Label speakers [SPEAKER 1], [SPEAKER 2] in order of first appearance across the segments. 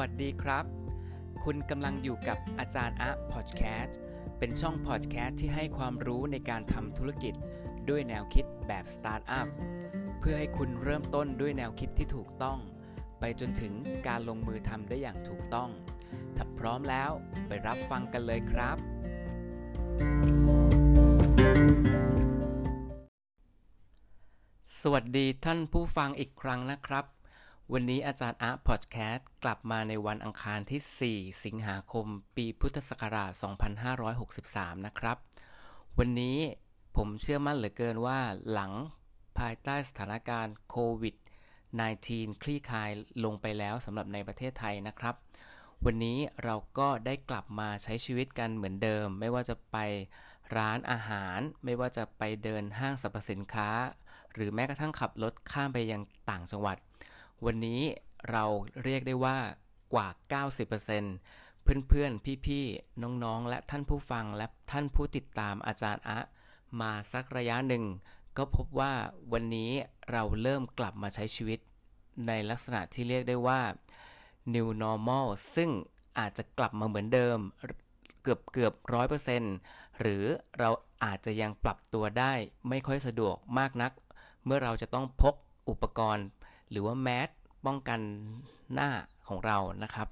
[SPEAKER 1] วัสดีครับ คุณกำลังอยู่กับอาจารย์อะพอดแคสต์เป็นช่องพอดแคสต์ที่ให้ความรู้ในการทำธุรกิจด้วยแนวคิดแบบสตาร์ทอัพเพื่อให้คุณเริ่มต้นด้วยแนวคิดที่ถูกต้อง ไปจนถึงการลงมือทำได้อย่างถูกต้อง ถ้าพร้อมแล้วไปรับฟังกันเลยครับ สวัสดีท่านผู้ฟังอีกครั้งนะครับ วันนี้อาจารย์อาร์พอดแคสต์กลับมาในวันอังคารที่ 4 สิงหาคม ปีพุทธศักราช 2563 นะครับ วันนี้ผมเชื่อมั่นเหลือเกินว่าหลังภายใต้สถานการณ์โควิด -19 คลี่คลายลงไปแล้วสำหรับในประเทศไทยนะครับ วันนี้เราก็ได้กลับมาใช้ชีวิตกันเหมือนเดิม ไม่ว่าจะไปร้านอาหาร ไม่ว่าจะไปเดินห้างสรรพสินค้า หรือแม้กระทั่งขับรถข้ามไปยังต่างจังหวัด วันนี้เราเรียกได้ว่ากว่า 90%เพื่อนๆ พี่ๆ น้องๆ และท่านผู้ฟังและท่านผู้ติดตามอาจารย์อะ มาสักระยะหนึ่ง ก็พบว่าวันนี้เราเริ่มกลับมาใช้ชีวิต ในลักษณะที่เรียกได้ว่า new normal ซึ่งอาจจะกลับมาเหมือนเดิมเกือบเกือบร้อยเปอร์เซ็นต์หรือเราอาจจะยังปรับตัวได้ไม่ค่อยสะดวกมากนัก เมื่อเราจะต้องพกอุปกรณ์ หรือว่าแมสป้องกันหน้าของเรานะครับ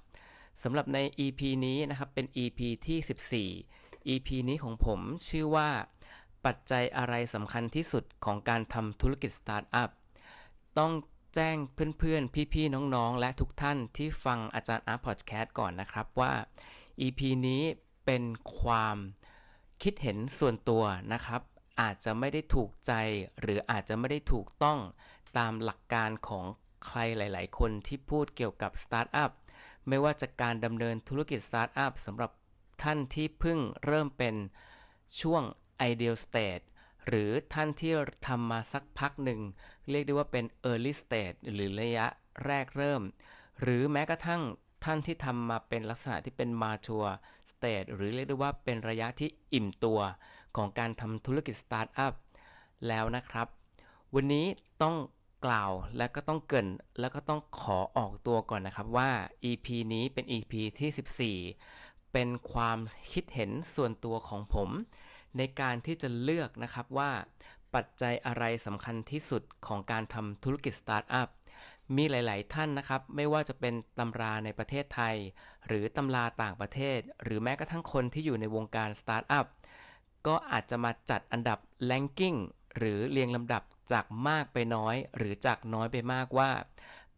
[SPEAKER 1] สำหรับใน EP นี้นะครับเป็น EP ที่ 14 EP นี้ของผมชื่อว่าปัจจัยอะไรสำคัญที่สุดของการทำธุรกิจสตาร์ทอัพต้องแจ้งเพื่อนๆ พี่ๆ น้องๆ และทุกท่านที่ฟังอาจารย์อาร์พอดแคสต์ก่อนนะครับว่า EP นี้เป็นความคิดเห็นส่วนตัวนะครับ อาจจะไม่ได้ถูกใจหรืออาจจะไม่ได้ถูกต้อง ตามหลักการของใครหลาย ๆ คนที่พูดเกี่ยวกับสตาร์ทอัพไม่ว่าจะการดำเนินธุรกิจสตาร์ทอัพสำหรับท่านที่เพิ่งเริ่มเป็นช่วง idea stage หรือท่านที่ทำมาสักพักหนึ่ง เรียกได้ว่าเป็น early stage หรือระยะแรกเริ่ม หรือแม้กระทั่งท่านที่ทำมาเป็นลักษณะที่เป็น mature stage หรือเรียกได้ว่าเป็นระยะที่อิ่มตัวของการทำธุรกิจสตาร์ทอัพแล้วนะครับ วันนี้ต้อง กล่าวและก็ต้องเกินแล้วก็ต้องขอออกตัวก่อนนะครับว่า EP นี้เป็น EP ที่ 14 เป็นความคิดเห็นส่วนตัวของผม ในการที่จะเลือกนะครับว่าปัจจัยอะไรสำคัญที่สุดของการทำธุรกิจสตาร์ทอัพมีหลาย ๆ ท่านนะครับ ไม่ว่าจะเป็นตำราในประเทศไทย หรือตำราต่างประเทศ หรือแม้กระทั่งคนที่อยู่ในวงการสตาร์ทอัพก็อาจจะมาจัดอันดับ ranking หรือเรียงลำดับ จากมากไปน้อย หรือจากน้อยไปมากว่า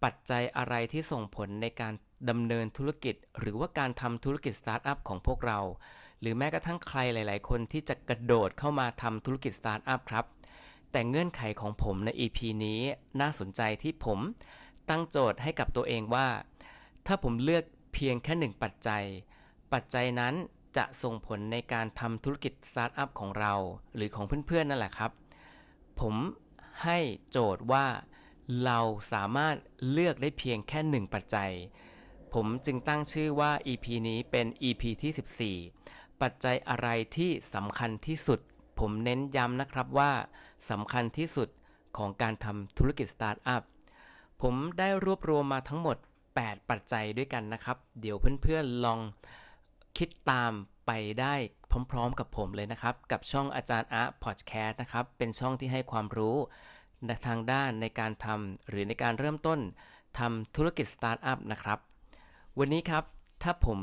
[SPEAKER 1] ปัจจัยอะไรที่ส่งผลในการดำเนินธุรกิจ หรือว่าการทำธุรกิจสตาร์ทอัพของพวกเรา หรือแม้กระทั่งใครหลาย ๆ คนที่จะกระโดดเข้ามาทำธุรกิจสตาร์ทอัพครับ แต่เงื่อนไขของผมใน EP นี้น่าสนใจที่ผมตั้งโจทย์ให้กับตัวเองว่า ถ้าผมเลือกเพียงแค่หนึ่งปัจจัย ปัจจัยนั้นจะส่งผลในการทำธุรกิจสตาร์ทอัพของเรา หรือของเพื่อนๆนั่นแหละครับ ผม ให้โจทย์ว่าเราสามารถเลือกได้เพียงแค่หนึ่งปัจจัย ผมจึงตั้งชื่อว่า EP นี้เป็น EP ที่ 14 ปัจจัยอะไรที่สำคัญที่สุด ผมเน้นย้ำนะครับว่าสำคัญที่สุดของการทำธุรกิจสตาร์ทอัพ ผมได้รวบรวมมาทั้งหมด 8 ปัจจัยด้วยกันนะครับ เดี๋ยวเพื่อนๆลองคิดตาม ไปได้พร้อม ๆ กับผมเลยนะครับ กับช่องอาจารย์อาพอดแคสต์นะครับ เป็นช่องที่ให้ความรู้ในทางด้านในการทำหรือในการเริ่มต้นทำธุรกิจสตาร์ทอัพนะครับ วันนี้ครับถ้าผม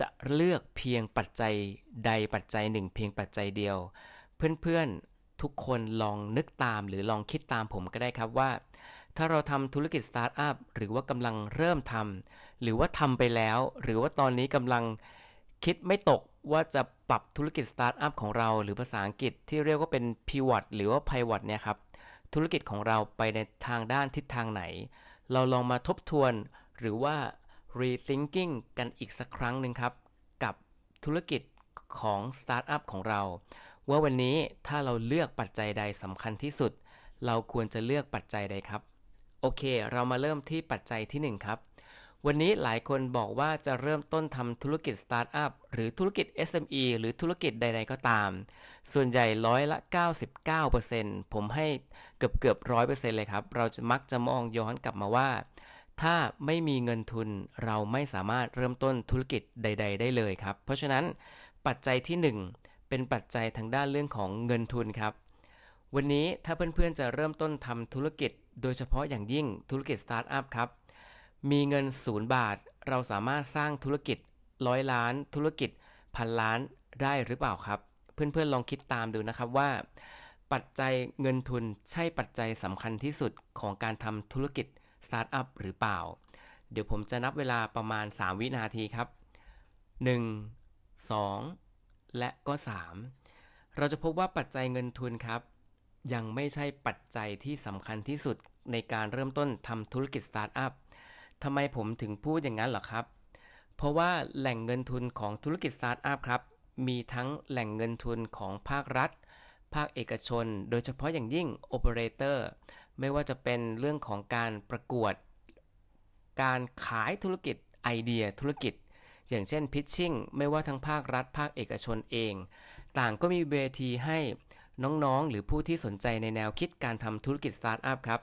[SPEAKER 1] จะเลือกเพียงปัจจัยใดปัจจัยหนึ่ง เพียงปัจจัยเดียว เพื่อนๆทุกคนลองนึกตามหรือลองคิดตามผมก็ได้ครับว่า ถ้าเราทำธุรกิจสตาร์ทอัพหรือว่ากำลังเริ่มทำหรือว่าทำไปแล้ว หรือว่าตอนนี้กำลัง คิดไม่ตกว่าจะปรับธุรกิจสตาร์ทอัพของเรา หรือภาษาอังกฤษที่เรียกว่าเป็น pivot หรือว่า pivot เนี่ยครับ ธุรกิจของเราไปในทางด้านทิศทางไหน เราลองมาทบทวนหรือว่า rethinking กันอีกสักครั้งหนึ่งครับ กับธุรกิจของสตาร์ทอัพของเรา ว่าวันนี้ถ้าเราเลือกปัจจัยใดสำคัญที่สุด เราควรจะเลือกปัจจัยใดครับ โอเค เรามาเริ่มที่ปัจจัยที่ 1 ครับ วันนี้หลายคนบอกว่าจะเริ่มต้นทำธุรกิจสตาร์ทอัพหรือธุรกิจ SME หรือธุรกิจใด ๆ ก็ตาม ส่วนใหญ่ร้อยละ 99%ผมให้เกือบเกือบร้อยเปอร์เซ็นต์เลยครับ เราจะมักจะมองย้อนกลับมาว่า ถ้าไม่มีเงินทุนเราไม่สามารถเริ่มต้นธุรกิจใด ๆ ได้เลยครับ เพราะฉะนั้นปัจจัยที่ 1 เป็นปัจจัยทางด้านเรื่องของเงินทุนครับ วันนี้ถ้าเพื่อนๆจะเริ่มต้นทำธุรกิจ โดยเฉพาะอย่างยิ่งธุรกิจสตาร์ทอัพครับ มีเงินศูนย์บาท เราสามารถสร้างธุรกิจร้อยล้าน ธุรกิจพันล้านได้หรือเปล่าครับ เพื่อนๆลองคิดตามดูนะครับว่า ปัจจัยเงินทุนใช่ปัจจัยสำคัญที่สุดของการทำธุรกิจสตาร์ทอัพหรือเปล่า เดี๋ยวผมจะนับเวลาประมาณ 3 วินาทีครับ 1 2 และก็ 3 เราจะพบว่าปัจจัยเงินทุนครับ ยังไม่ใช่ปัจจัยที่สำคัญที่สุดในการเริ่มต้นทำธุรกิจสตาร์ทอัพ ทำไมผมถึงพูดอย่างนั้นหรอครับ เพราะว่าแหล่งเงินทุนของธุรกิจสตาร์ทอัพครับ มีทั้งแหล่งเงินทุนของภาครัฐ ภาคเอกชน โดยเฉพาะอย่างยิ่งโอเปอเรเตอร์ไม่ว่าจะเป็นเรื่องของการประกวด การขายธุรกิจไอเดียธุรกิจ อย่างเช่น pitching ไม่ว่าทั้งภาครัฐ ภาคเอกชนเอง ต่างก็มีเวทีให้น้องๆ หรือผู้ที่สนใจในแนวคิดการทำธุรกิจสตาร์ทอัพครับ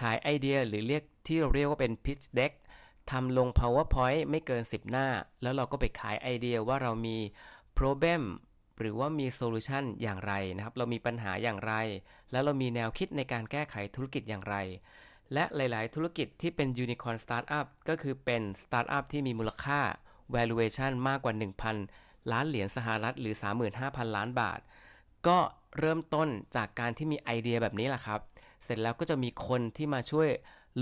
[SPEAKER 1] ขายไอเดียหรือเรียกที่เราเรียกว่าเป็น pitch deck ทำลง powerpoint ไม่เกิน 10 หน้า แล้วเราก็ไปขายไอเดียว่าเรามี problem หรือว่ามีโซลูชันอย่างไรนะครับ เรามีปัญหาอย่างไร แล้วเรามีแนวคิดในการแก้ไขธุรกิจอย่างไร และหลาย ๆ ธุรกิจที่เป็น unicorn startup ก็คือเป็น startup ที่มีมูลค่า valuation มากกว่า 1,000 ล้านเหรียญสหรัฐหรือ 35,000 ล้านบาท ก็เริ่มต้นจากการที่มีไอเดียแบบนี้แหละครับ เสร็จแล้วก็จะมีคนที่มาช่วย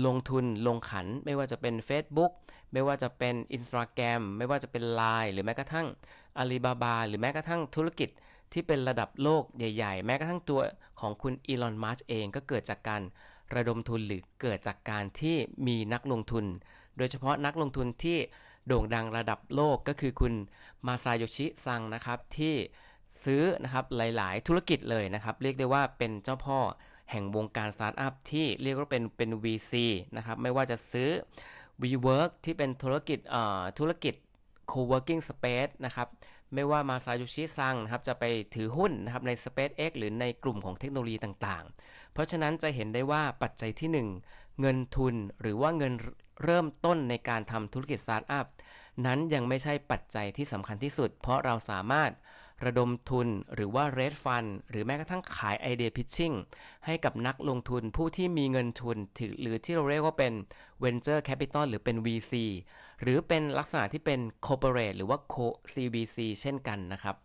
[SPEAKER 1] ลงทุนลงขัน ไม่ว่าจะเป็น Facebook ไม่ว่าจะเป็น Instagram ไม่ว่าจะเป็น Line หรือแม้กระทั่ง Alibaba หรือแม้กระทั่งธุรกิจที่เป็นระดับโลกใหญ่ ๆ แม้กระทั่งตัวของคุณอีลอน มัสเองก็เกิดจากการระดมทุนหรือเกิดจากการที่มีนักลงทุน โดยเฉพาะนักลงทุนที่โด่งดังระดับโลกก็คือคุณมาซาโยชิซังนะครับที่ซื้อนะครับหลายๆ ธุรกิจเลยนะครับ เรียกได้ว่าเป็นเจ้าพ่อ แห่งวงการสตาร์ทอัพที่เรียกว่าเป็นเป็น VC นะครับ ไม่ว่าจะซื้อ WeWork ที่เป็นธุรกิจธุรกิจ Co-working Space นะครับ ไม่ว่ามาซาโยชิซังนะครับ จะไปถือหุ้นนะครับใน SpaceX หรือในกลุ่มของเทคโนโลยีต่างๆ เพราะฉะนั้นจะเห็นได้ว่าปัจจัยที่ 1 เงินทุนหรือว่าเงินเริ่มต้นในการทำธุรกิจสตาร์ทอัพนั้นยังไม่ใช่ปัจจัยที่สำคัญที่สุด เพราะเราสามารถ ระดมทุนหรือว่า red fund หรือแม้กระทั่งขายไอเดียพิชชิ่งให้กับนักลงทุนผู้ที่มีเงินทุนหรือที่เราเรียกว่าเป็น venture capital หรือเป็น VC หรือเป็นลักษณะที่เป็น corporate หรือว่า co CVC เช่นกันนะครับ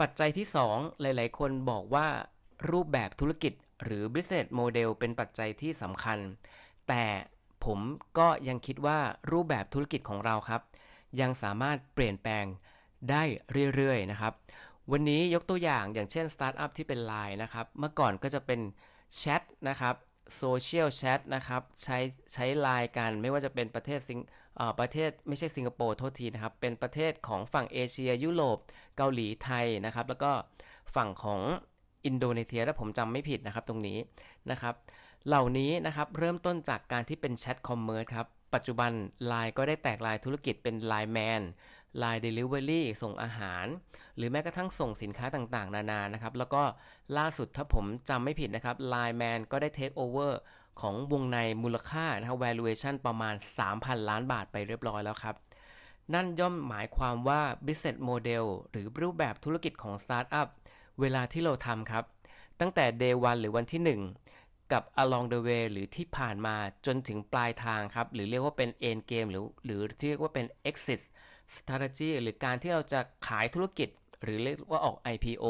[SPEAKER 1] ปัจจัยที่ 2 หลาย ๆ คนบอกว่ารูปแบบธุรกิจหรือ business model เป็นปัจจัยที่สำคัญ แต่ผมก็ยังคิดว่ารูปแบบธุรกิจของเราครับ ยังสามารถเปลี่ยนแปลง ได้เรื่อยๆนะครับ วันนี้ยกตัวอย่างอย่างเช่นสตาร์ทอัพที่เป็น Line นะครับ เมื่อก่อนก็จะเป็นแชทนะครับโซเชียลแชทนะครับ ใช้ใช้ไลน์กันไม่ว่าจะเป็นประเทศสิงประเทศไม่ใช่สิงคโปร์โทษทีนะครับ เป็นประเทศของฝั่งเอเชีย ยุโรปเกาหลีไทยนะครับ แล้วก็ฝั่งของอินโดนีเซียถ้าผมจำไม่ผิดนะครับตรงนี้นะครับ เหล่านี้นะครับเริ่มต้นจากการที่เป็นแชทคอมเมอร์สครับ ปัจจุบัน Line ก็ได้แตกลายธุรกิจเป็น Line Man Line Delivery ส่งอาหาร หรือแม้กระทั่งส่งสินค้าต่างๆ นานานะครับ แล้วก็ล่าสุดถ้าผมจำไม่ผิดนะครับ Line Man ก็ได้ Take Over ของวงในมูลค่านะครับ valuation ประมาณ 3,000 ล้านบาทไปเรียบร้อยแล้วครับ นั่นย่อมหมายความว่า business model หรือรูปแบบธุรกิจของ startup เวลาที่เราทำครับ ตั้งแต่ day 1หรือวันที่ 1 กับ along the way หรือที่ผ่านมาจนถึงปลายทางครับ หรือเรียกว่าเป็น end game หรือ หรือที่เรียกว่าเป็น exit strategy หรือการที่เราจะขายธุรกิจ หรือเรียกว่าออก IPO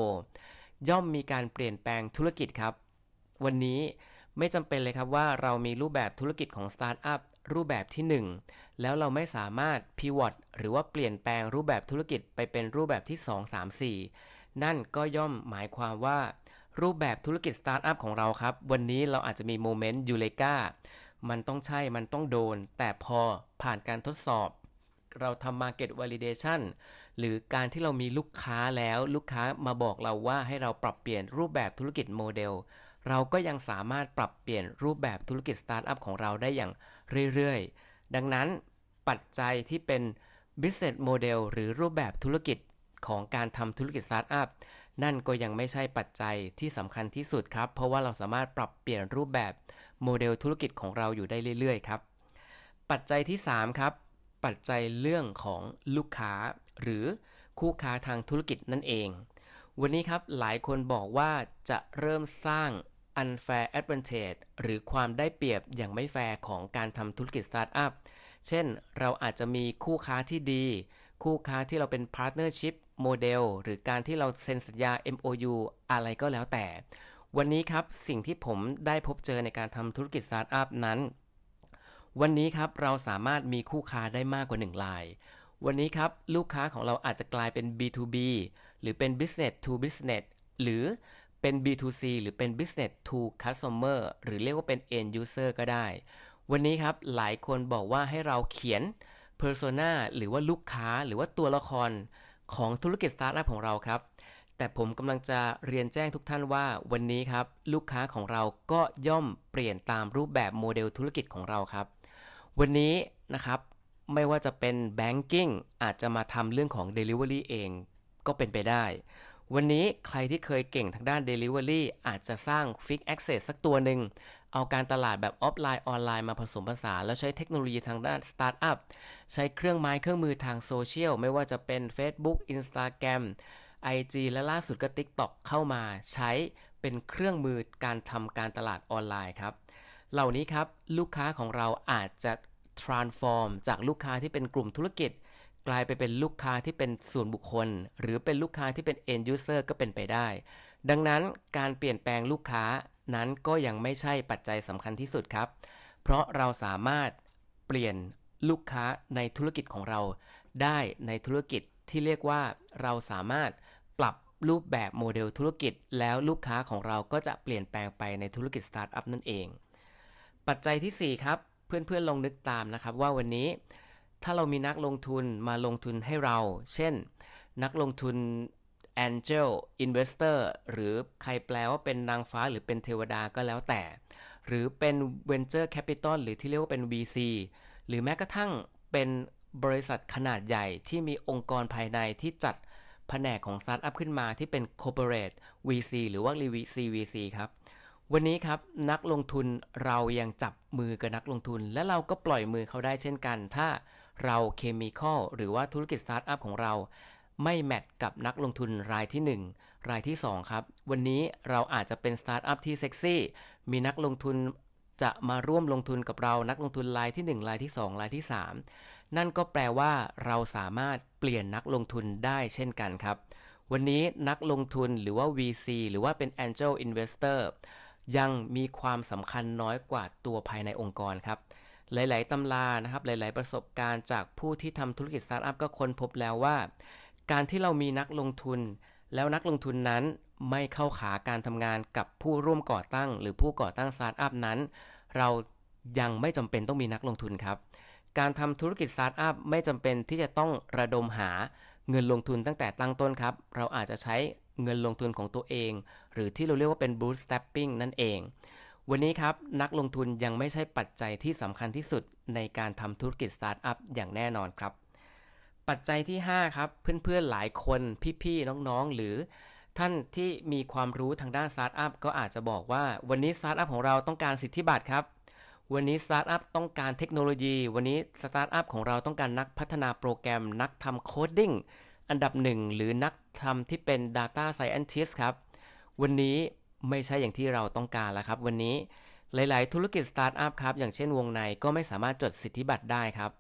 [SPEAKER 1] ย่อมมีการเปลี่ยนแปลงธุรกิจครับ วันนี้ไม่จำเป็นเลยครับว่าเรามีรูปแบบธุรกิจของสตาร์ทอัพรูปแบบที่ 1 แล้วเราไม่สามารถ pivot หรือว่าเปลี่ยนแปลงรูปแบบธุรกิจไปเป็นรูปแบบที่ 2 3 4 นั่นก็ย่อมหมายความว่า รูปแบบธุรกิจสตาร์ทอัพของเราครับ วันนี้เราอาจจะมี moment eureka มันต้องใช่มันต้องโดน แต่พอผ่านการทดสอบ เราทำ Market Validation หรือการที่เรามีลูกค้าแล้วลูกค้ามาบอกเราว่าให้เราปรับเปลี่ยนรูปแบบธุรกิจโมเดล เราก็ยังสามารถปรับเปลี่ยนรูปแบบธุรกิจสตาร์ทอัพของเราได้อย่างเรื่อยๆ ดังนั้นปัจจัยที่เป็น business model หรือรูปแบบธุรกิจของการทำธุรกิจสตาร์ทอัพนั่นก็ยังไม่ใช่ปัจจัยที่สำคัญที่สุดครับ เพราะว่าเราสามารถปรับเปลี่ยนรูปแบบโมเดลธุรกิจของเราอยู่ได้เรื่อยๆ ครับ ปัจจัยที่ 3 ครับ ปัจจัยเรื่องของลูกค้า หรือคู่ค้าทางธุรกิจนั่นเอง วันนี้ครับหลายคนบอกว่าจะเริ่มสร้าง unfair advantage หรือความได้เปรียบอย่างไม่แฟร์ของการทำธุรกิจสตาร์ทอัพ เช่น เราอาจจะมีคู่ค้าที่ดี คู่ค้าที่เราเป็น partnership model หรือการที่เราเซ็นสัญญา MOU อะไรก็แล้วแต่ วันนี้ครับสิ่งที่ผมได้พบเจอในการทำธุรกิจสตาร์ทอัพนั้น วันนี้ครับเราสามารถมีคู่ค้าได้มากกว่า1ราย วันนี้ครับลูกค้าของเราอาจจะกลายเป็น B2B หรือเป็น business to business หรือเป็น B2C หรือเป็น business to customer หรือเรียกว่าเป็น end user ก็ได้ วันนี้ครับหลายคนบอกว่าให้เราเขียน persona หรือว่าลูกค้าหรือว่าตัวละครของธุรกิจสตาร์ทอัพของเราครับ แต่ผมกำลังจะเรียนแจ้งทุกท่านว่าวันนี้ครับ ลูกค้าของเราก็ย่อมเปลี่ยนตามรูปแบบโมเดลธุรกิจของเราครับ วันนี้นะครับไม่ว่าจะเป็น banking อาจจะมาทำเรื่องของ delivery เองก็เป็นไปได้ วันนี้ใครที่เคยเก่งทางด้าน Delivery อาจจะสร้าง Fix Asset สักตัวหนึ่ง เอาการตลาดแบบออฟไลน์ออนไลน์มาผสมผสานแล้วใช้เทคโนโลยีทางด้านสตาร์ทอัพใช้เครื่องไม้เครื่องมือทางโซเชียลไม่ว่าจะเป็น Facebook Instagram IG และล่าสุดก็ TikTok เข้ามาใช้เป็นเครื่องมือการทำการตลาดออนไลน์ครับ เหล่านี้ครับลูกค้าของเราอาจจะ transform จากลูกค้าที่เป็นกลุ่มธุรกิจ กลายไปเป็นลูกค้าที่เป็นส่วนบุคคล หรือเป็นลูกค้าที่เป็น end user ก็เป็นไปได้ ดังนั้นการเปลี่ยนแปลงลูกค้านั้นก็ยังไม่ใช่ปัจจัยสำคัญที่สุดครับ เพราะเราสามารถเปลี่ยนลูกค้าในธุรกิจของเรา ได้ในธุรกิจที่เรียกว่าเราสามารถปรับรูปแบบโมเดลธุรกิจ แล้วลูกค้าของเราก็จะเปลี่ยนแปลงไปในธุรกิจสตาร์ทอัพนั่นเอง ปัจจัยที่ 4 ครับ เพื่อนๆลองนึกตามนะครับว่าวันนี้ถ้าเรามีนักลงทุนมาลงทุนให้เรา เช่น นักลงทุน Angel Investor หรือใครแปลว่าเป็นนางฟ้าหรือเป็นเทวดาก็แล้วแต่ หรือเป็น Venture Capital หรือที่เรียกว่าเป็น VC หรือแม้กระทั่งเป็นบริษัทขนาดใหญ่ที่มีองค์กรภายในที่จัดแผนกของสตาร์ทอัพขึ้นมาที่เป็น Corporate VC หรือว่า CVC ครับ วันนี้ครับนักลงทุนเรายังจับมือกับนักลงทุน และเราก็ปล่อยมือเขาได้เช่นกัน ถ้าเรา chemical หรือว่าธุรกิจสตาร์ทอัพของเรา ไม่ match กับนักลงทุนรายที่ 1 รายที่ 2 ครับ วันนี้เราอาจจะเป็นสตาร์ทอัพที่เซ็กซี่มีนักลงทุนจะมาร่วมลงทุนกับเรานักลงทุนรายที่ 1 รายที่ 2 รายที่ 3 นั่นก็แปลว่าเราสามารถเปลี่ยนนักลงทุนได้เช่นกันครับ วันนี้นักลงทุนหรือว่า VC หรือว่าเป็น Angel Investor ยังมีความสำคัญน้อยกว่าตัวภายในองค์กรครับ หลาย ๆตำรานะครับ หลาย ๆ ประสบการณ์จากผู้ที่ทำธุรกิจสตาร์ทอัพก็ค้นพบแล้วว่า การที่เรามีนักลงทุน แล้วนักลงทุนนั้นไม่เข้าขาการทำงานกับผู้ร่วมก่อตั้ง หรือผู้ก่อตั้งสตาร์ทอัพนั้น เรายังไม่จำเป็นต้องมีนักลงทุนครับ การทำธุรกิจสตาร์ทอัพไม่จำเป็นที่จะต้องระดมหา เงินลงทุนตั้งแต่ตั้งต้นครับ เราอาจจะใช้เงินลงทุนของตัวเอง หรือที่เราเรียกว่าเป็น bootstrapping นั่นเอง วันนี้ครับ นักลงทุนยังไม่ใช่ปัจจัยที่สำคัญที่สุดในการทำธุรกิจสตาร์ทอัพอย่างแน่นอนครับ ปัจจัยที่ 5 ครับ เพื่อนๆหลายคนพี่ๆน้องๆ หรือท่านที่มีความรู้ทางด้านสตาร์ทอัพก็อาจจะบอกว่าวันนี้สตาร์ทอัพของเราต้องการสิทธิบัตรครับ วันนี้สตาร์ทอัพต้องการเทคโนโลยี วันนี้สตาร์ทอัพของเราต้องการนักพัฒนาโปรแกรม นักทำ coding อันดับหนึ่งหรือนักทำที่เป็น Data Scientist ครับ วันนี้ไม่ใช่อย่างที่เราต้องการแล้วครับ วันนี้หลาย ๆ ธุรกิจสตาร์ทอัพครับ อย่างเช่นวงในก็ไม่สามารถจดสิทธิบัตรได้ครับ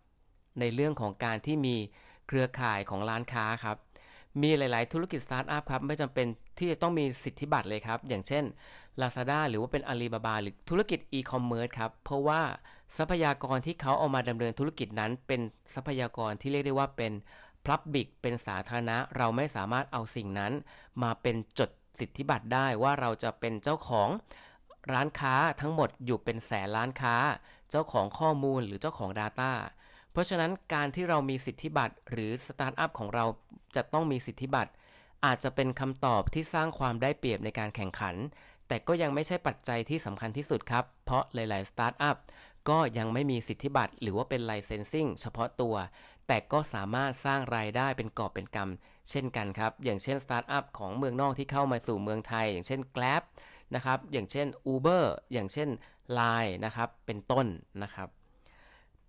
[SPEAKER 1] ในเรื่องของการที่มีเครือข่ายของร้านค้าครับ มีหลาย ๆ ธุรกิจสตาร์ทอัพครับ ไม่จำเป็นที่จะต้องมีสิทธิบัตรเลยครับ อย่างเช่น Lazada หรือว่าเป็น Alibaba หรือธุรกิจ e-commerce ครับ เพราะว่าทรัพยากรที่เขาเอามาดำเนินธุรกิจนั้น เป็นทรัพยากรที่เรียกได้ว่าเป็น public เป็นสาธารณะ เราไม่สามารถเอาสิ่งนั้น มาเป็นจดสิทธิบัตรได้ว่าเราจะเป็นเจ้าของร้านค้าทั้งหมดอยู่เป็นแสนร้านค้า เจ้าของข้อมูลหรือเจ้าของ Data เพราะฉะนั้นการที่เรามีสิทธิบัตรหรือสตาร์ทอัพของเราจะต้องมีสิทธิบัตรอาจจะเป็นคำตอบที่สร้างความได้เปรียบในการแข่งขัน แต่ก็ยังไม่ใช่ปัจจัยที่สำคัญที่สุดครับ เพราะหลาย ๆ สตาร์ทอัพก็ยังไม่มีสิทธิบัตรหรือว่าเป็น licensing เฉพาะตัว แต่ก็สามารถสร้างรายได้เป็นกอบเป็นกำเช่นกันครับ อย่างเช่นสตาร์ทอัพของเมืองนอกที่เข้ามาสู่เมืองไทย อย่างเช่น Grab นะครับ อย่างเช่น Uber อย่างเช่น Line นะครับ เป็นต้นนะครับ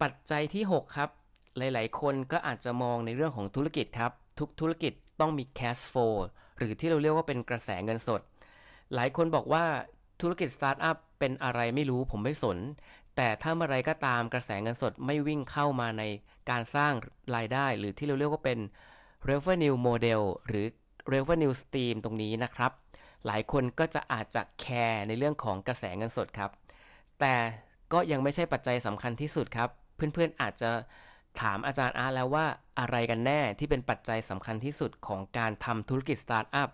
[SPEAKER 1] ปัจจัยที่ 6 ครับ หลายๆ คนก็อาจจะมองในเรื่องของธุรกิจครับ ทุกธุรกิจต้องมี cash flow หรือที่เราเรียกว่าเป็นกระแสเงินสด หลายคนบอกว่าธุรกิจสตาร์ทอัพเป็นอะไรไม่รู้ผมไม่สน แต่ถ้าเมื่อไรก็ตามกระแสเงินสดไม่วิ่งเข้ามาในการสร้างรายได้ หรือที่เราเรียกว่าเป็น revenue model หรือ revenue stream ตรงนี้นะครับ หลายคนก็จะอาจจะแคร์ในเรื่องของกระแสเงินสดครับ แต่ก็ยังไม่ใช่ปัจจัยสำคัญที่สุดครับ เพื่อนๆอาจจะถามอาจารย์อาร์แล้วว่าอะไรกันแน่ที่เป็นปัจจัยสำคัญที่สุดของการทำธุรกิจสตาร์ทอัพ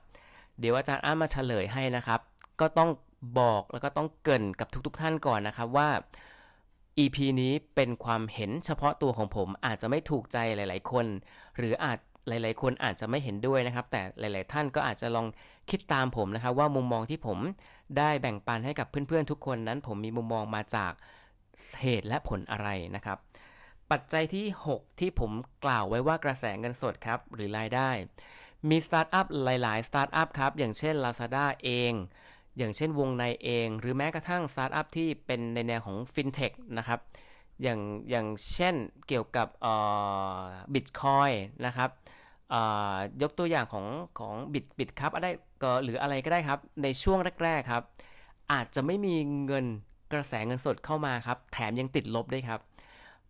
[SPEAKER 1] เดี๋ยวอาจารย์อาร์มาเฉลยให้นะครับ ก็ต้องบอกแล้วก็ต้องเกริ่นกับทุกๆท่านก่อนนะครับว่า EP นี้เป็นความเห็นเฉพาะตัวของผมอาจจะไม่ถูกใจหลาย ๆ คน หรืออาจหลาย ๆ คนอาจจะไม่เห็นด้วยนะครับ แต่หลาย ๆ ท่านก็อาจจะลองคิดตามผมนะครับ ว่ามุมมองที่ผมได้แบ่งปันให้กับเพื่อน ๆ ทุกคนนั้น ผมมีมุมมองมาจาก เหตุและผลอะไรนะครับ ปัจจัยที่ 6 ที่ผมกล่าวไว้ว่ากระแสเงินสดครับ หรือรายได้ มีสตาร์ทอัพหลาย ๆ สตาร์ทอัพครับ อย่างเช่น Lazada เอง อย่างเช่นวงในเอง หรือแม้กระทั่งสตาร์ทอัพที่เป็นในแนวของฟินเทคนะครับอย่างอย่างเช่นเกี่ยวกับบิตคอยนะครับยกตัวอย่างของของบิตบิตครับอะไรก็หรืออะไรก็ได้ครับ ในช่วงแรก ๆ ครับ อาจจะไม่มีเงิน กระแสเงินสดเข้ามาครับ แถมยังติดลบด้วยครับ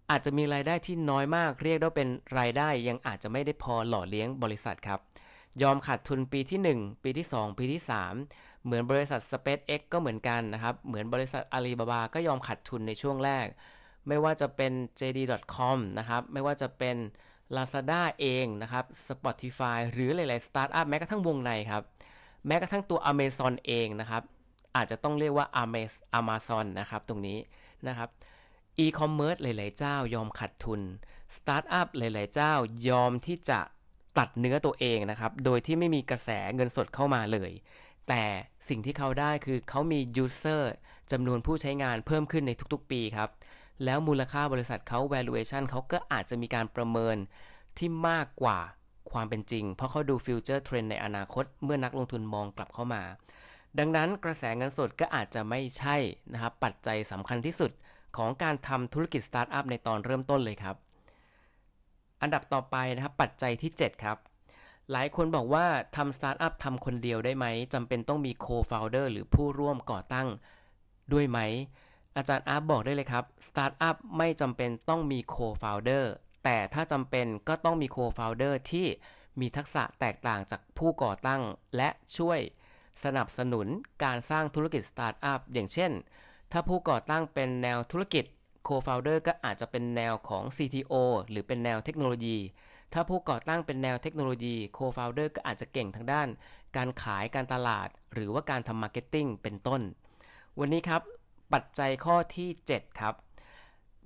[SPEAKER 1] อาจจะมีรายได้ที่น้อยมากเรียกได้เป็นรายได้ยังอาจจะไม่ได้พอหล่อเลี้ยงบริษัทครับ ยอมขาดทุนปีที่ 1 ปีที่ 2 ปีที่ 3 เหมือนบริษัท SpaceX ก็เหมือนกันนะครับ เหมือนบริษัท Alibaba ก็ยอมขาดทุนในช่วงแรก ไม่ว่าจะเป็น JD.com นะครับ ไม่ว่าจะเป็น Lazada เองนะครับ Spotify หรือหลาย ๆ สตาร์ทอัพแม้กระทั่งวงในครับ แม้กระทั่งตัว Amazon เองนะครับ อาจจะต้องเรียกว่า Amazon นะครับ ตรงนี้นะครับ e-commerce หลาย ๆ เจ้ายอมขัดทุน สตาร์ทอัพหลาย ๆ เจ้ายอมที่จะตัดเนื้อตัวเองนะครับ โดยที่ไม่มีกระแสเงินสดเข้ามาเลย แต่สิ่งที่เขาได้คือเขามี user จำนวนผู้ใช้งานเพิ่มขึ้นในทุก ๆ ปีครับ แล้วมูลค่าบริษัทเขา valuation เขาก็อาจจะมีการประเมินที่มากกว่าความเป็นจริง เพราะเขาดู future trend ในอนาคต เมื่อนักลงทุนมองกลับเข้ามา ดังนั้นกระแสเงินสดก็อาจจะไม่ใช่นะครับปัจจัยสำคัญที่สุดของการทำธุรกิจสตาร์ทอัพในตอนเริ่มต้นเลยครับ อันดับต่อไปนะครับปัจจัยที่ 7 ครับ หลายคนบอกว่าทำสตาร์ทอัพทำคนเดียวได้ไหมจำเป็นต้องมี co-founder หรือผู้ร่วมก่อตั้งด้วยไหม อาจารย์อาร์บอกได้เลยครับสตาร์ทอัพไม่จำเป็นต้องมี co-founder แต่ถ้าจำเป็นก็ต้องมี co-founder ที่มีทักษะแตกต่างจากผู้ก่อตั้งและช่วย สนับสนุนการสร้างธุรกิจสตาร์ทอัพอย่างเช่น ถ้าผู้ก่อตั้งเป็นแนวธุรกิจ co-founder ก็อาจจะเป็นแนวของ CTO หรือเป็นแนวเทคโนโลยี ถ้าผู้ก่อตั้งเป็นแนวเทคโนโลยี co-founder ก็อาจจะเก่งทางด้าน การขายการตลาด หรือว่าการทำ marketing เป็นต้น วันนี้ครับ ปัจจัยข้อที่ 7 ครับ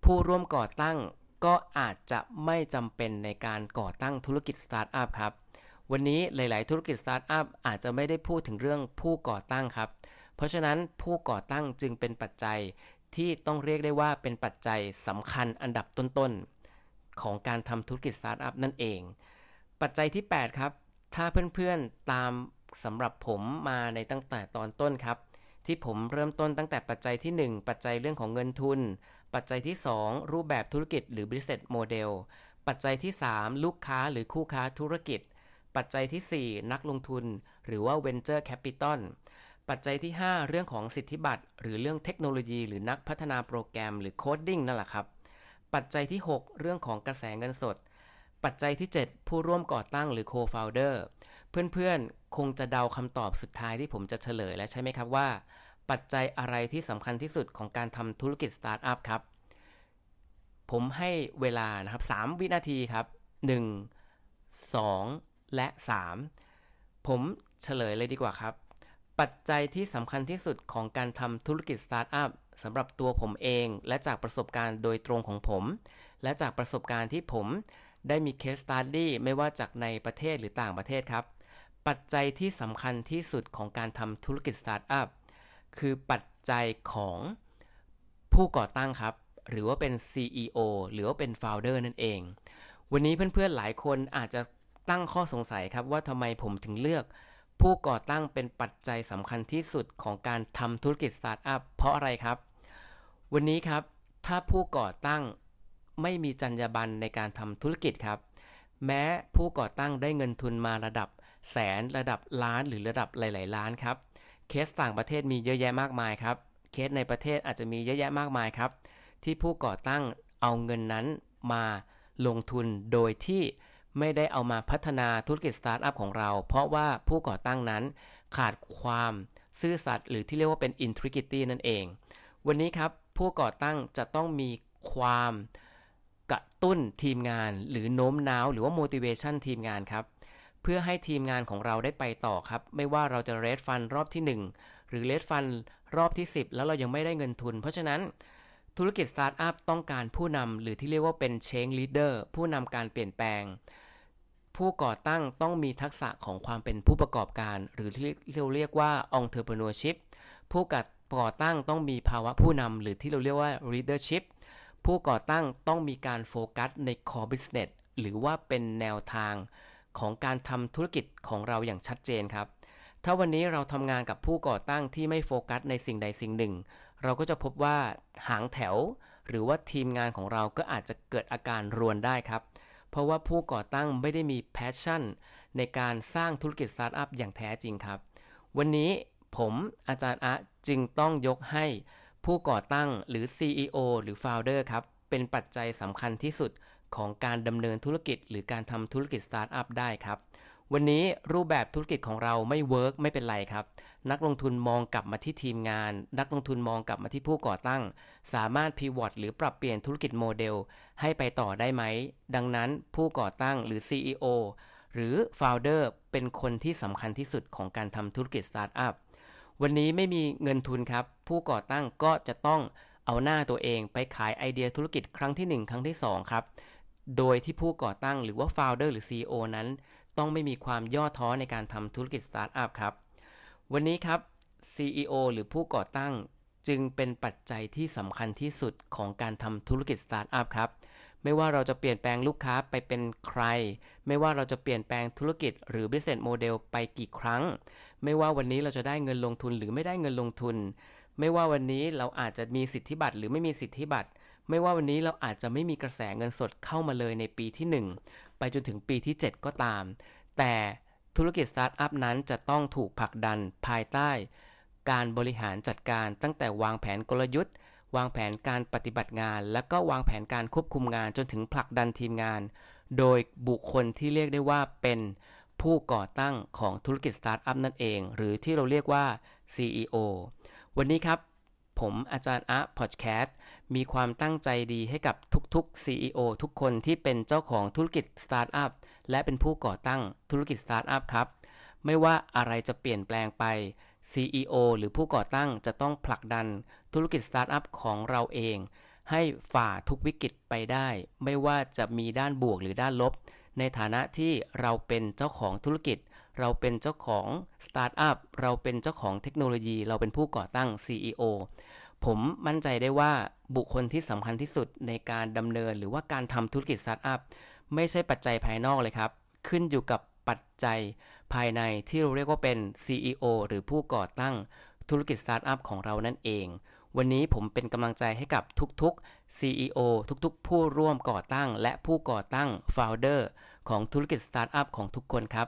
[SPEAKER 1] ผู้ร่วมก่อตั้งก็อาจจะไม่จำเป็นในการก่อตั้งธุรกิจสตาร์ทอัพครับ วันนี้หลาย ๆ ธุรกิจสตาร์ทอัพอาจจะไม่ได้พูดถึงเรื่องผู้ก่อตั้งครับ เพราะฉะนั้นผู้ก่อตั้งจึงเป็นปัจจัยที่ต้องเรียกได้ว่าเป็นปัจจัยสำคัญอันดับต้น ๆ ของการทำธุรกิจสตาร์ทอัพนั่นเอง ปัจจัยที่ 8 ครับ ถ้าเพื่อน ๆ ตามสำหรับผมมาในตั้งแต่ตอนต้นครับ ที่ผมเริ่มต้นตั้งแต่ปัจจัยที่ 1 ปัจจัยเรื่องของเงินทุน ปัจจัยที่ 2 รูปแบบธุรกิจหรือ business model ปัจจัยที่ 3 ลูกค้าหรือคู่ค้าธุรกิจ ปัจจัยที่ 4 นักลงทุน หรือว่า venture capital ปัจจัยที่ 5 เรื่องของสิทธิบัตร หรือเรื่องเทคโนโลยี หรือนักพัฒนาโปรแกรมหรือ coding นั่นแหละครับ ปัจจัยที่ 6 เรื่องของกระแสเงินสด ปัจจัยที่ 7 ผู้ร่วมก่อตั้งหรือ co-founder เพื่อนๆ คงจะเดาคำตอบสุดท้ายที่ผมจะเฉลยแล้วใช่ไหมครับว่า ปัจจัยอะไรที่สำคัญที่สุดของการทำธุรกิจสตาร์ทอัพครับ ผมให้เวลานะครับ3วินาทีครับ 1 2 และ 3 ผมเฉลยเลยดีกว่าครับ ปัจจัยที่สำคัญที่สุดของการทำธุรกิจสตาร์ทอัพสำหรับตัวผมเอง และจากประสบการณ์โดยตรงของผม และจากประสบการณ์ที่ผมได้มี case study ไม่ว่าจากในประเทศหรือต่างประเทศครับ ปัจจัยที่สำคัญที่สุดของการทำธุรกิจสตาร์ทอัพคือปัจจัยของผู้ก่อตั้งครับ หรือว่าเป็น CEO หรือว่าเป็น Founder นั่นเอง วันนี้เพื่อนๆหลายคนอาจจะ ตั้งข้อสงสัยครับว่าทำไมผมถึงเลือก ผู้ก่อตั้งเป็นปัจจัยสำคัญที่สุดของการทำธุรกิจสตาร์ทอัพเพราะอะไรครับ วันนี้ครับ ถ้าผู้ก่อตั้งไม่มีจรรยาบรรณในการทำธุรกิจครับ แม้ผู้ก่อตั้งได้เงินทุนมาระดับแสนระดับล้านหรือระดับหลาย ๆ ล้านครับ เคสต่างประเทศมีเยอะแยะมากมายครับ เคสในประเทศอาจจะมีเยอะแยะมากมายครับ ที่ผู้ก่อตั้งเอาเงินนั้นมาลงทุนโดยที่ ไม่ได้เอามาพัฒนาธุรกิจสตาร์ทอัพของเรา เพราะว่าผู้ก่อตั้งนั้นขาดความซื่อสัตย์หรือที่เรียกว่าเป็น integrity นั่นเอง วันนี้ครับผู้ก่อตั้งจะต้องมีความกระตุ้นทีมงาน หรือโน้มน้าวหรือว่า motivation ทีมงานครับ เพื่อให้ทีมงานของเราได้ไปต่อครับ ไม่ว่าเราจะ raise fund รอบที่ 1 หรือ raise fund รอบที่ 10 แล้วเรายังไม่ได้เงินทุน เพราะฉะนั้นธุรกิจสตาร์ทอัพต้องการผู้นำหรือที่เรียกว่าเป็น change leader ผู้นำการเปลี่ยนแปลง ผู้ก่อตั้งต้องมีทักษะของความเป็นผู้ประกอบการ หรือที่เราเรียกว่า entrepreneurship ผู้ก่อตั้งต้องมีภาวะผู้นำหรือที่เราเรียกว่า leadership ผู้ก่อตั้งต้องมีการโฟกัสใน core business หรือว่าเป็นแนวทางของการทำธุรกิจของเราอย่างชัดเจนครับ ถ้าวันนี้เราทำงานกับผู้ก่อตั้งที่ไม่โฟกัสในสิ่งใดสิ่งหนึ่ง เราก็จะพบว่าหางแถว หรือว่าทีมงานของเราก็อาจจะเกิดอาการรวนได้ครับ เพราะว่าผู้ก่อตั้งไม่ได้มี passion ในการสร้างธุรกิจสตาร์ทอัพอย่างแท้จริงครับ วันนี้ผมอาจารย์อะจึงต้องยกให้ผู้ก่อตั้งหรือ CEO หรือ Founder ครับ เป็นปัจจัยสำคัญที่สุดของการดำเนินธุรกิจ หรือการทำธุรกิจสตาร์ทอัพได้ครับ วันนี้รูปแบบธุรกิจของเราไม่ work ไม่เป็นไรครับ นักลงทุนมองกลับมาที่ทีมงาน นักลงทุนมองกลับมาที่ผู้ก่อตั้ง สามารถ pivot หรือปรับเปลี่ยนธุรกิจโมเดล ให้ไปต่อได้ไหม ดังนั้นผู้ก่อตั้งหรือ CEO หรือ Founder เป็นคนที่สำคัญที่สุดของการทำธุรกิจสตาร์ทอัพวันนี้ไม่มีเงินทุนครับ ผู้ก่อตั้งก็จะต้องเอาหน้าตัวเองไปขายไอเดียธุรกิจครั้งที่ 1 ครั้งที่ 2 ครับ โดยที่ผู้ก่อตั้งหรือว่า Founder หรือ CEO นั้น ต้องไม่มีความย่อท้อในการทำธุรกิจสตาร์ทอัพครับ วันนี้ครับ CEO หรือผู้ก่อตั้งจึงเป็นปัจจัยที่สำคัญที่สุดของการทำธุรกิจสตาร์ทอัพครับ ไม่ว่าเราจะเปลี่ยนแปลงลูกค้าไปเป็นใคร ไม่ว่าเราจะเปลี่ยนแปลงธุรกิจหรือ business model ไปกี่ครั้ง ไม่ว่าวันนี้เราจะได้เงินลงทุนหรือไม่ได้เงินลงทุน ไม่ว่าวันนี้เราอาจจะมีสิทธิบัตรหรือไม่มีสิทธิบัตร ไม่ว่าวันนี้เราอาจจะไม่มีกระแสเงินสดเข้ามาเลยในปีที่ 1 ไปจนถึงปีที่ 7 ก็ตาม แต่ธุรกิจสตาร์ทอัพนั้นจะต้องถูกผลักดันภายใต้ การบริหารจัดการตั้งแต่วางแผนกลยุทธ์ วางแผนการปฏิบัติงาน แล้วก็วางแผนการควบคุมงานจนถึงผลักดันทีมงาน โดยบุคคลที่เรียกได้ว่าเป็นผู้ก่อตั้งของธุรกิจสตาร์ทอัพนั่นเอง หรือที่เราเรียกว่า CEO วันนี้ครับ ผมอาจารย์อะพอดแคสต์มีความตั้งใจดีให้กับทุกๆ CEO ทุกคนที่เป็นเจ้าของธุรกิจสตาร์ทอัพและเป็นผู้ก่อตั้งธุรกิจสตาร์ทอัพครับ ไม่ว่าอะไรจะเปลี่ยนแปลงไป CEO หรือผู้ก่อตั้งจะต้องผลักดันธุรกิจสตาร์ทอัพของเราเอง ให้ฝ่าทุกวิกฤตไปได้ ไม่ว่าจะมีด้านบวกหรือด้านลบ ในฐานะที่เราเป็นเจ้าของธุรกิจ เราเป็นเจ้าของสตาร์ทอัพเราเป็นเจ้าของเทคโนโลยี เราเป็นผู้ก่อตั้ง CEO ผมมั่นใจได้ว่าบุคคลที่สำคัญที่สุดในการดำเนินหรือว่าการทำธุรกิจสตาร์ทอัพไม่ใช่ปัจจัยภายนอกเลยครับ ขึ้นอยู่กับปัจจัยภายในที่เราเรียกว่าเป็น CEO หรือผู้ก่อตั้งธุรกิจสตาร์ทอัพของเรานั่นเอง วันนี้ผมเป็นกำลังใจให้กับทุกๆ CEO ทุกๆ ผู้ร่วมก่อตั้ง และผู้ก่อตั้ง Founder ของธุรกิจสตาร์ทอัพของทุกคนครับ